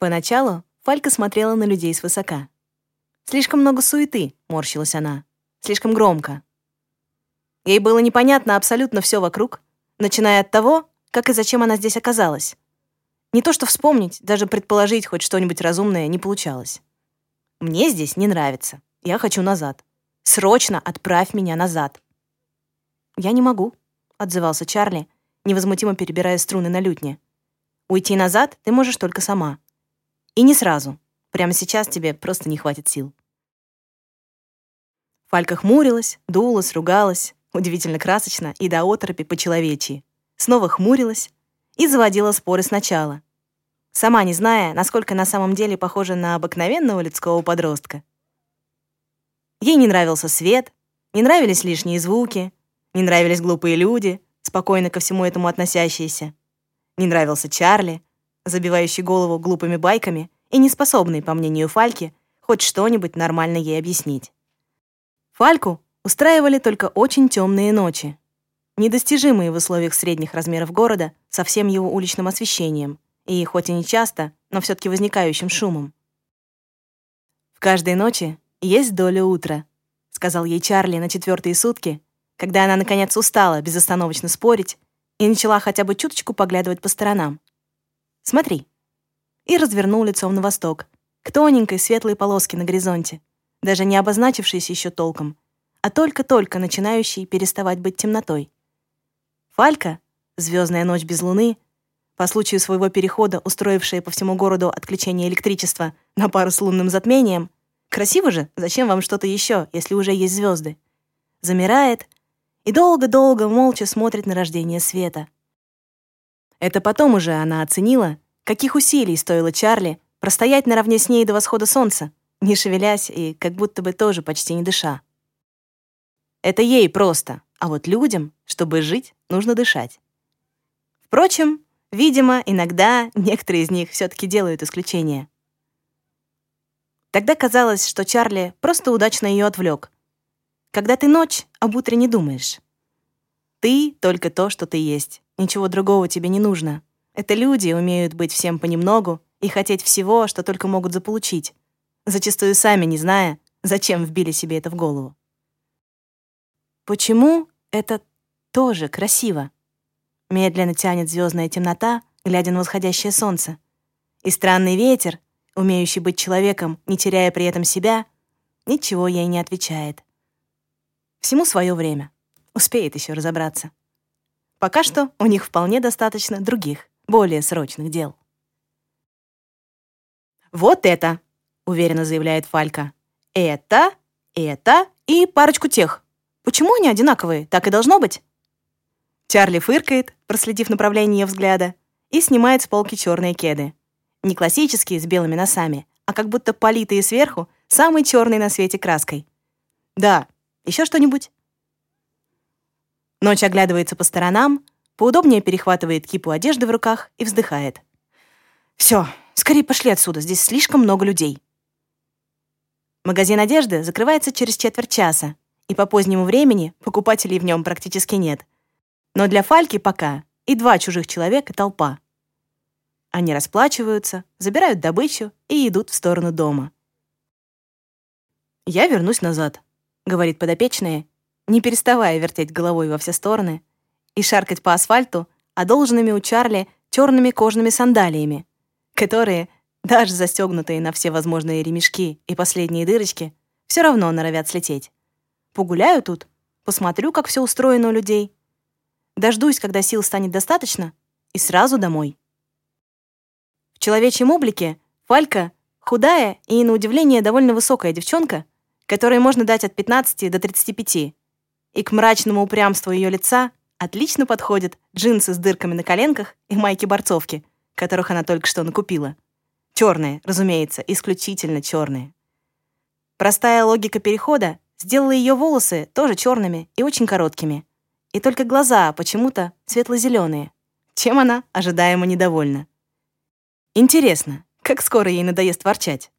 Поначалу Фалька смотрела на людей свысока. «Слишком много суеты», — морщилась она. «Слишком громко». Ей было непонятно абсолютно все вокруг, начиная от того, как и зачем она здесь оказалась. Не то что вспомнить, даже предположить хоть что-нибудь разумное не получалось. «Мне здесь не нравится. Я хочу назад. Срочно отправь меня назад». «Я не могу», — отзывался Чарли, невозмутимо перебирая струны на лютне. «Уйти назад ты можешь только сама. И не сразу. Прямо сейчас тебе просто не хватит сил». Фалька хмурилась, дулась, ругалась, удивительно красочно и до оторопи по-человечьи. Снова хмурилась и заводила споры сначала. Сама не зная, насколько на самом деле похожа на обыкновенного людского подростка. Ей не нравился свет, не нравились лишние звуки, не нравились глупые люди, спокойно ко всему этому относящиеся. Не нравился Чарли, забивающий голову глупыми байками и не способный, по мнению Фальки, хоть что-нибудь нормально ей объяснить. Фальку устраивали только очень темные ночи, недостижимые в условиях средних размеров города со всем его уличным освещением и, хоть и не часто, но все таки возникающим шумом. «В каждой ночи есть доля утра», — сказал ей Чарли на четвертые сутки, когда она, наконец, устала безостановочно спорить и начала хотя бы чуточку поглядывать по сторонам. «Смотри». И развернул лицом на восток, к тоненькой светлой полоске на горизонте, даже не обозначившейся еще толком, а только-только начинающей переставать быть темнотой. Фалька, звездная ночь без луны, по случаю своего перехода устроившая по всему городу отключение электричества на пару с лунным затмением, красиво же, зачем вам что-то еще, если уже есть звезды, замирает и долго-долго молча смотрит на рождение света. Это потом уже она оценила, каких усилий стоило Чарли простоять наравне с ней до восхода солнца, не шевелясь и как будто бы тоже почти не дыша. Это ей просто, а вот людям, чтобы жить, нужно дышать. Впрочем, видимо, иногда некоторые из них все таки делают исключения. Тогда казалось, что Чарли просто удачно ее отвлек. Когда ты ночь, об утре не думаешь. Ты — только то, что ты есть. Ничего другого тебе не нужно. Это люди умеют быть всем понемногу и хотеть всего, что только могут заполучить, зачастую сами не зная, зачем вбили себе это в голову. Почему это тоже красиво? Медленно тянет звездная темнота, глядя на восходящее солнце. И странный ветер, умеющий быть человеком, не теряя при этом себя, ничего ей не отвечает. Всему свое время. Успеет еще разобраться. Пока что у них вполне достаточно других, более срочных дел. «Вот это!» — уверенно заявляет Фалька. «Это, это и парочку тех. Почему они одинаковые? Так и должно быть. Чарли фыркает, проследив направление ее взгляда, и снимает с полки черные кеды. Не классические, с белыми носами, а как будто политые сверху самой черной на свете краской. Да, еще что-нибудь? Ночь оглядывается по сторонам, поудобнее перехватывает кипу одежды в руках и вздыхает. Все, скорее пошли отсюда, здесь слишком много людей. Магазин одежды закрывается через четверть часа, и по позднему времени покупателей в нем практически нет. Но для Фальки пока и два чужих человека толпа. Они расплачиваются, забирают добычу и идут в сторону дома. «Я вернусь назад», — говорит подопечная, не переставая вертеть головой во все стороны и шаркать по асфальту одолженными у Чарли черными кожаными сандалиями, которые, даже застегнутые на все возможные ремешки и последние дырочки, все равно норовят слететь. Погуляю тут, посмотрю, как все устроено у людей. Дождусь, когда сил станет достаточно, и сразу домой. В человечьем облике Фалька худая и, на удивление, довольно высокая девчонка, которой можно дать от 15 до 35. И к мрачному упрямству ее лица отлично подходят джинсы с дырками на коленках и майки-борцовки, которых она только что накупила. Черные, разумеется, исключительно черные. Простая логика перехода Сделала ее волосы тоже черными и очень короткими. И только глаза почему-то светло-зеленые, чем она ожидаемо недовольна. Интересно, как скоро ей надоест ворчать?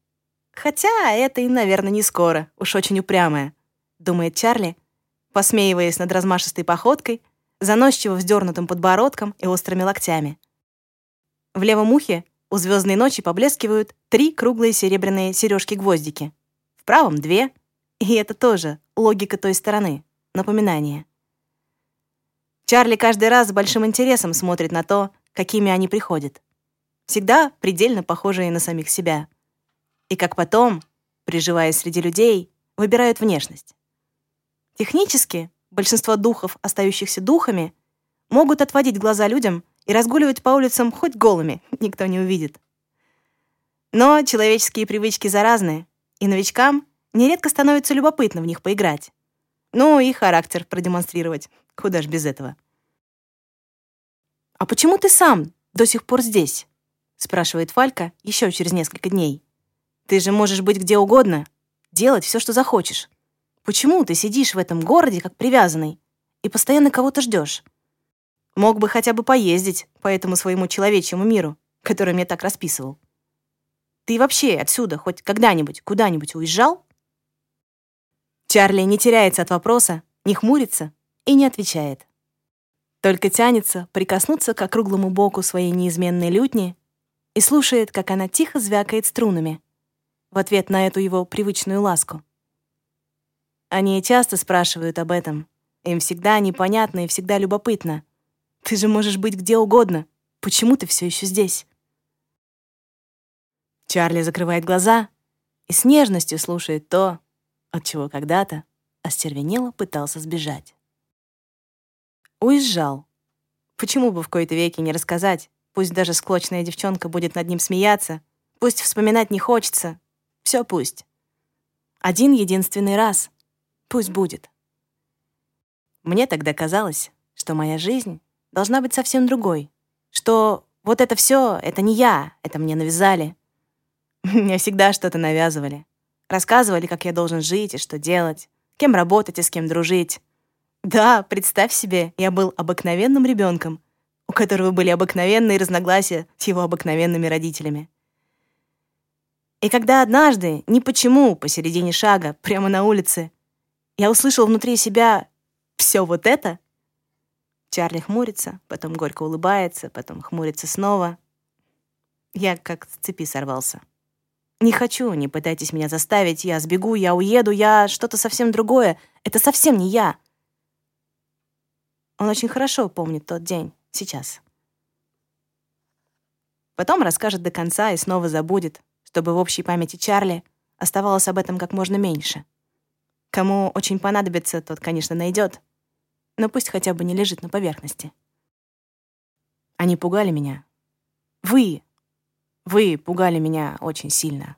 Хотя это и, наверное, не скоро, уж очень упрямая, думает Чарли, посмеиваясь над размашистой походкой, заносчиво вздернутым подбородком и острыми локтями. В левом ухе у звездной ночи поблескивают три круглые серебряные сережки-гвоздики. В правом — две. И это тоже логика той стороны. Напоминание. Чарли каждый раз с большим интересом смотрит на то, какими они приходят. Всегда предельно похожие на самих себя. И как потом, приживаясь среди людей, выбирают внешность. Технически большинство духов, остающихся духами, могут отводить глаза людям и разгуливать по улицам хоть голыми, никто не увидит. Но человеческие привычки заразны, и новичкам нередко становится любопытно в них поиграть. Ну и характер продемонстрировать. Куда ж без этого. «А почему ты сам до сих пор здесь?» спрашивает Фалька еще через несколько дней. «Ты же можешь быть где угодно, делать все, что захочешь. Почему ты сидишь в этом городе как привязанный и постоянно кого-то ждешь? Мог бы хотя бы поездить по этому своему человечьему миру, который мне так расписывал. Ты вообще отсюда хоть когда-нибудь куда-нибудь уезжал?» Чарли не теряется от вопроса, не хмурится и не отвечает. Только тянется прикоснуться к округлому боку своей неизменной лютни и слушает, как она тихо звякает струнами в ответ на эту его привычную ласку. Они часто спрашивают об этом. Им всегда непонятно и всегда любопытно. Ты же можешь быть где угодно. Почему ты все еще здесь? Чарли закрывает глаза и с нежностью слушает то, от чего когда-то остервенело пытался сбежать. Уезжал. Почему бы в кои-то веки не рассказать? Пусть даже склочная девчонка будет над ним смеяться. Пусть вспоминать не хочется. Все пусть. Один единственный раз. Пусть будет. Мне тогда казалось, что моя жизнь должна быть совсем другой, что вот это все это не я, это мне навязали. Мне всегда что-то навязывали. Рассказывали, как я должен жить и что делать, кем работать и с кем дружить. Да, представь себе, я был обыкновенным ребенком, у которого были обыкновенные разногласия с его обыкновенными родителями. И когда однажды, ни почему, посередине шага, прямо на улице, я услышал внутри себя все вот это. Чарли хмурится, потом горько улыбается, потом хмурится снова. Я как с цепи сорвался. Не хочу, не пытайтесь меня заставить, я сбегу, я уеду, я что-то совсем другое. Это совсем не я. Он очень хорошо помнит тот день, сейчас. Потом расскажет до конца и снова забудет, чтобы в общей памяти Чарли оставалось об этом как можно меньше. Кому очень понадобится, тот, конечно, найдет. Но пусть хотя бы не лежит на поверхности. Они пугали меня. Вы, вы пугали меня очень сильно.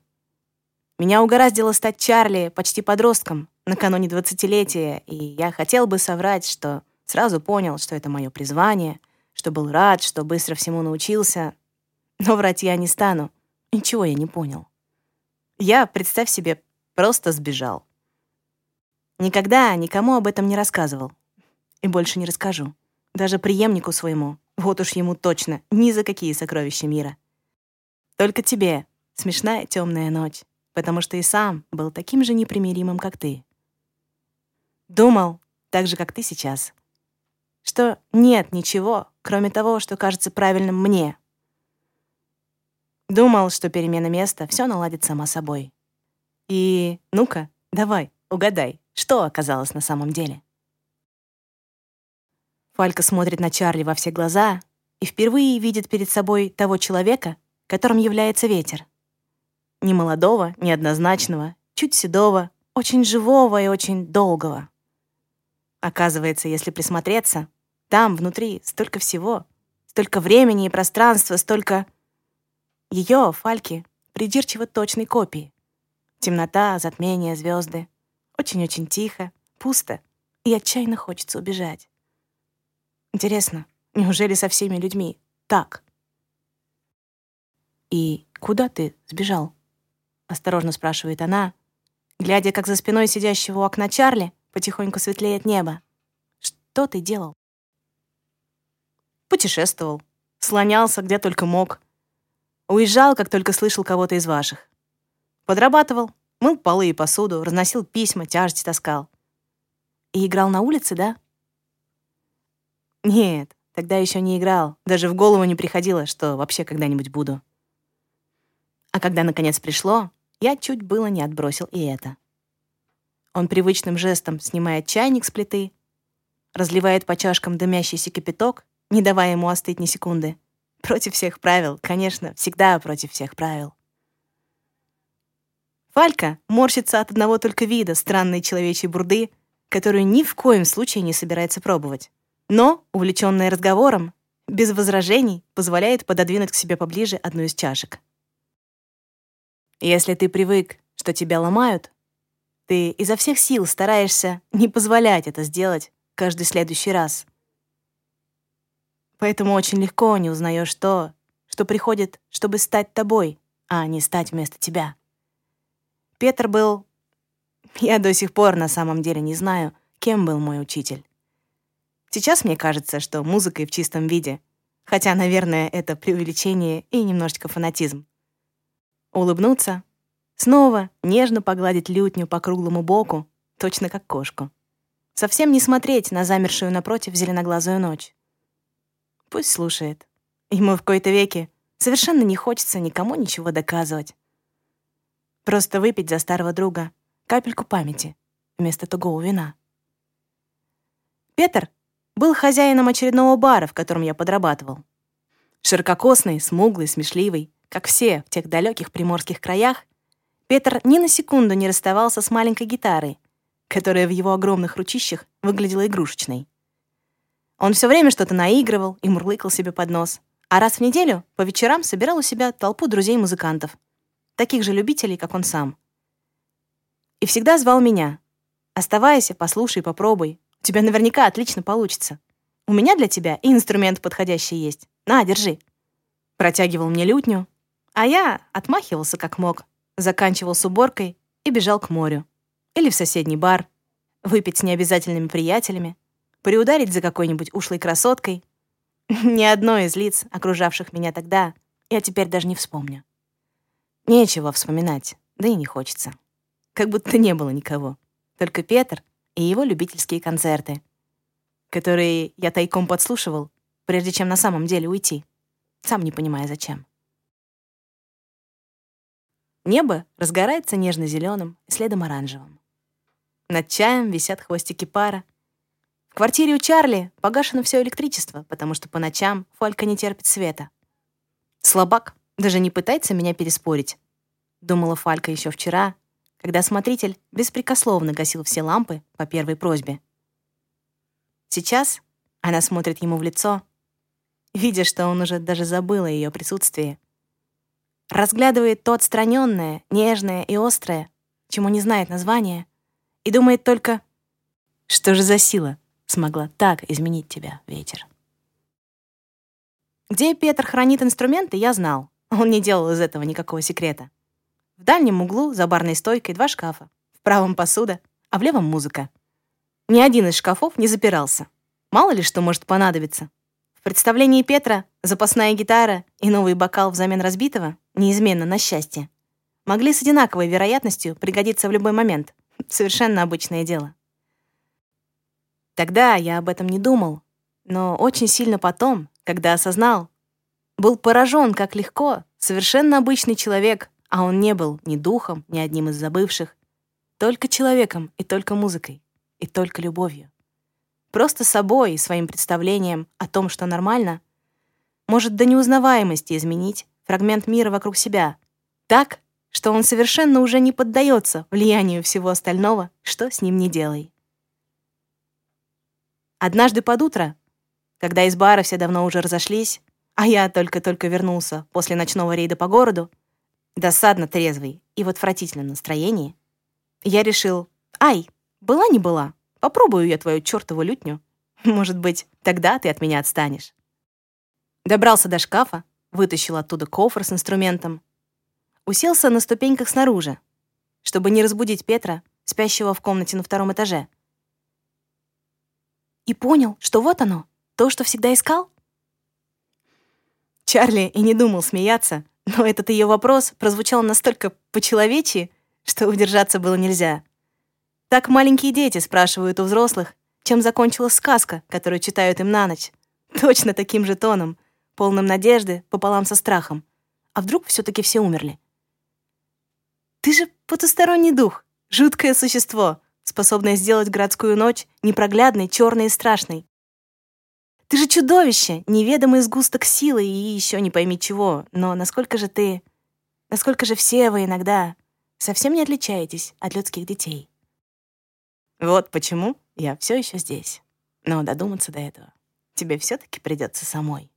Меня угораздило стать Чарли почти подростком накануне двадцатилетия, и я хотел бы соврать, что сразу понял, что это мое призвание, что был рад, что быстро всему научился. Но врать я не стану. Ничего я не понял. Я, представь себе, просто сбежал. Никогда никому об этом не рассказывал. И больше не расскажу. Даже преемнику своему. Вот уж ему точно ни за какие сокровища мира. Только тебе смешная темная ночь, потому что и сам был таким же непримиримым, как ты. Думал, так же, как ты сейчас, что нет ничего, кроме того, что кажется правильным мне. Думал, что перемена места все наладит сама собой. И ну-ка, давай, угадай, что оказалось на самом деле? Фалька смотрит на Чарли во все глаза и впервые видит перед собой того человека, которым является ветер. Ни молодого, ни однозначного, чуть седого, очень живого и очень долгого. Оказывается, если присмотреться, там, внутри, столько всего, столько времени и пространства, столько... Ее, Фальки, придирчиво точной копии. Темнота, затмение, звезды. Очень-очень тихо, пусто, и отчаянно хочется убежать. Интересно, неужели со всеми людьми так? «И куда ты сбежал?» — осторожно спрашивает она, глядя, как за спиной сидящего у окна Чарли потихоньку светлеет небо. «Что ты делал?» Путешествовал, слонялся где только мог. Уезжал, как только слышал кого-то из ваших. Подрабатывал, Мыл полы и посуду, разносил письма, тяжести таскал. И играл на улице, да? Нет, тогда еще не играл. Даже в голову не приходило, что вообще когда-нибудь буду. А когда наконец пришло, я чуть было не отбросил и это. Он привычным жестом снимает чайник с плиты, разливает по чашкам дымящийся кипяток, не давая ему остыть ни секунды. Против всех правил, конечно, всегда против всех правил. Фалька морщится от одного только вида странной человечьей бурды, которую ни в коем случае не собирается пробовать. Но, увлечённая разговором, без возражений позволяет пододвинуть к себе поближе одну из чашек. Если ты привык, что тебя ломают, ты изо всех сил стараешься не позволять это сделать каждый следующий раз. Поэтому очень легко не узнаешь то, что приходит, чтобы стать тобой, а не стать вместо тебя. Петр был... Я до сих пор на самом деле не знаю, кем был мой учитель. Сейчас мне кажется, что музыкой в чистом виде, хотя, наверное, это преувеличение и немножечко фанатизм. Улыбнуться, снова нежно погладить лютню по круглому боку, точно как кошку. Совсем не смотреть на замершую напротив зеленоглазую ночь. Пусть слушает. Ему в кои-то веки совершенно не хочется никому ничего доказывать. Просто выпить за старого друга капельку памяти вместо тугого вина. Петр был хозяином очередного бара, в котором я подрабатывал. Ширококосный, смуглый, смешливый, как все в тех далеких приморских краях, Петр ни на секунду не расставался с маленькой гитарой, которая в его огромных ручищах выглядела игрушечной. Он все время что-то наигрывал и мурлыкал себе под нос, а раз в неделю по вечерам собирал у себя толпу друзей-музыкантов, таких же любителей, как он сам. И всегда звал меня. «Оставайся, послушай, попробуй. У тебя наверняка отлично получится. У меня для тебя и инструмент подходящий есть. На, держи». Протягивал мне лютню, а я отмахивался как мог, заканчивал с уборкой и бежал к морю. Или в соседний бар, выпить с необязательными приятелями, приударить за какой-нибудь ушлой красоткой. Ни одно из лиц, окружавших меня тогда, я теперь даже не вспомню. Нечего вспоминать, да и не хочется. Как будто не было никого. Только Петр и его любительские концерты, которые я тайком подслушивал, прежде чем на самом деле уйти, сам не понимая зачем. Небо разгорается нежно зеленым следом оранжевым. Над чаем висят хвостики пара. В квартире у Чарли погашено все электричество, потому что по ночам Фалька не терпит света. Слабак даже не пытается меня переспорить. Думала Фалька еще вчера, когда смотритель беспрекословно гасил все лампы по первой просьбе. Сейчас она смотрит ему в лицо, видя, что он уже даже забыл о ее присутствии, разглядывает то отстраненное, нежное и острое, чему не знает названия, и думает только, что же за сила смогла так изменить тебя, ветер. Где Петр хранит инструменты, я знал. Он не делал из этого никакого секрета. В дальнем углу за барной стойкой два шкафа. В правом посуда, а в левом музыка. Ни один из шкафов не запирался. Мало ли что может понадобиться. В представлении Петра запасная гитара и новый бокал взамен разбитого неизменно на счастье, могли с одинаковой вероятностью пригодиться в любой момент. Совершенно обычное дело. Тогда я об этом не думал, но очень сильно потом, когда осознал, был поражен, как легко совершенно обычный человек, а он не был ни духом, ни одним из забывших, только человеком и только музыкой, и только любовью. Просто собой и своим представлением о том, что нормально, может до неузнаваемости изменить фрагмент мира вокруг себя, так, что он совершенно уже не поддается влиянию всего остального, что с ним не делай. Однажды под утро, когда из бара все давно уже разошлись, а я только-только вернулся после ночного рейда по городу, досадно трезвый и в отвратительном настроении, я решил, ай, была не была, попробую я твою чертову лютню. Может быть, тогда ты от меня отстанешь. Добрался до шкафа, вытащил оттуда кофр с инструментом, уселся на ступеньках снаружи, чтобы не разбудить Петра, спящего в комнате на втором этаже. И понял, что вот оно, то, что всегда искал. Чарли и не думал смеяться, но этот ее вопрос прозвучал настолько по-человечьи, что удержаться было нельзя. Так маленькие дети спрашивают у взрослых, чем закончилась сказка, которую читают им на ночь. Точно таким же тоном, полным надежды пополам со страхом. А вдруг все таки все умерли? Ты же потусторонний дух, жуткое существо, способное сделать городскую ночь непроглядной, черной и страшной. Ты же чудовище, неведомый сгусток силы и еще не пойми чего. Но насколько же ты... Насколько же все вы иногда совсем не отличаетесь от людских детей? Вот почему я все еще здесь. Но додуматься до этого тебе все-таки придется самой.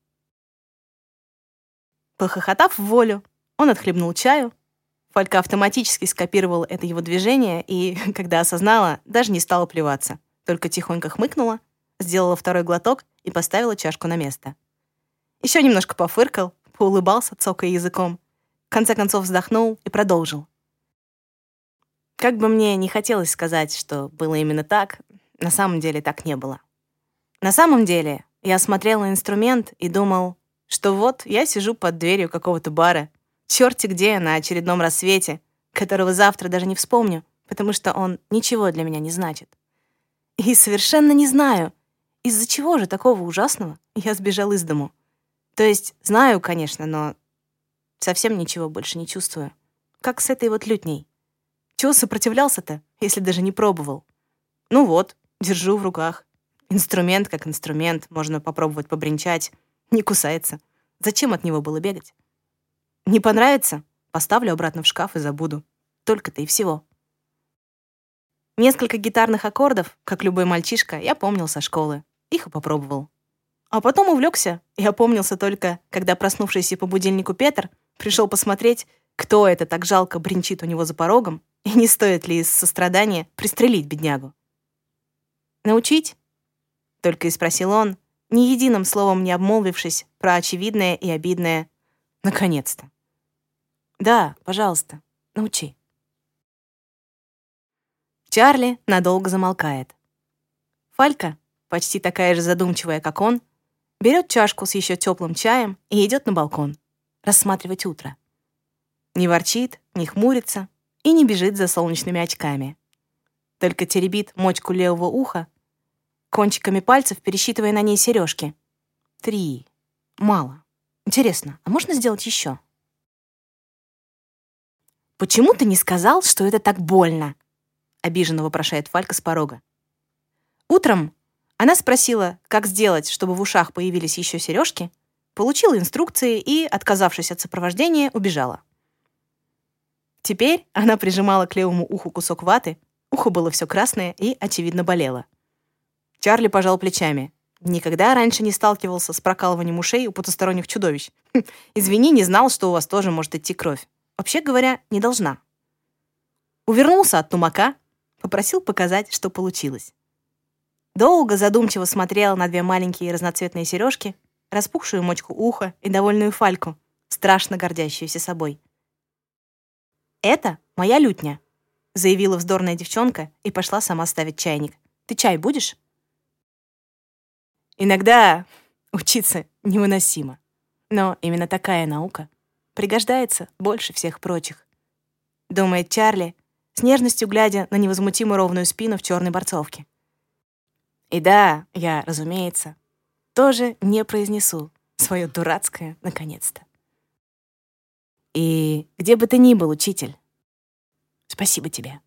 Похохотав в волю, он отхлебнул чаю. Фалька автоматически скопировала это его движение и, когда осознала, даже не стала плеваться, только тихонько хмыкнула, сделала второй глоток и поставила чашку на место. Еще немножко пофыркал, поулыбался, цокая языком. В конце концов вздохнул и продолжил. Как бы мне не хотелось сказать, что было именно так, на самом деле так не было. На самом деле я смотрел на инструмент и думал, что вот я сижу под дверью какого-то бара, черти где на очередном рассвете, которого завтра даже не вспомню, потому что он ничего для меня не значит. И совершенно не знаю, из-за чего же такого ужасного я сбежал из дому. То есть знаю, конечно, но совсем ничего больше не чувствую. Как с этой вот лютней. Чего сопротивлялся-то, если даже не пробовал? Ну вот, держу в руках. Инструмент как инструмент, можно попробовать побренчать. Не кусается. Зачем от него было бегать? Не понравится? Поставлю обратно в шкаф и забуду. Только-то и всего. Несколько гитарных аккордов, как любой мальчишка, я помнил со школы. Их и попробовал. А потом увлекся и опомнился только, когда проснувшийся по будильнику Петр пришел посмотреть, кто это так жалко бренчит у него за порогом, и не стоит ли из сострадания пристрелить беднягу. «Научить?» — только и спросил он, ни единым словом не обмолвившись про очевидное и обидное «наконец-то». «Да, пожалуйста, научи». Чарли надолго замолкает. Фалька, почти такая же задумчивая, как он, берет чашку с еще теплым чаем и идет на балкон рассматривать утро. Не ворчит, не хмурится и не бежит за солнечными очками. Только теребит мочку левого уха, кончиками пальцев пересчитывая на ней сережки. Три. Мало. Интересно, а можно сделать еще? «Почему ты не сказал, что это так больно?» — обиженно вопрошает Фалька с порога. Утром она спросила, как сделать, чтобы в ушах появились еще сережки, получила инструкции и, отказавшись от сопровождения, убежала. Теперь она прижимала к левому уху кусок ваты, ухо было все красное и, очевидно, болело. Чарли пожал плечами. Никогда раньше не сталкивался с прокалыванием ушей у потусторонних чудовищ. Извини, не знал, что у вас тоже может идти кровь. Вообще говоря, не должна. Увернулся от тумака, попросил показать, что получилось. Долго задумчиво смотрел на две маленькие разноцветные сережки, распухшую мочку уха и довольную фальку, страшно гордящуюся собой. «Это моя лютня», — заявила вздорная девчонка и пошла сама ставить чайник. «Ты чай будешь?» Иногда учиться невыносимо. Но именно такая наука пригождается больше всех прочих. Думает Чарли, с нежностью глядя на невозмутимо ровную спину в черной борцовке. И да, я, разумеется, тоже не произнесу свое дурацкое наконец-то. И где бы ты ни был, учитель, спасибо тебе.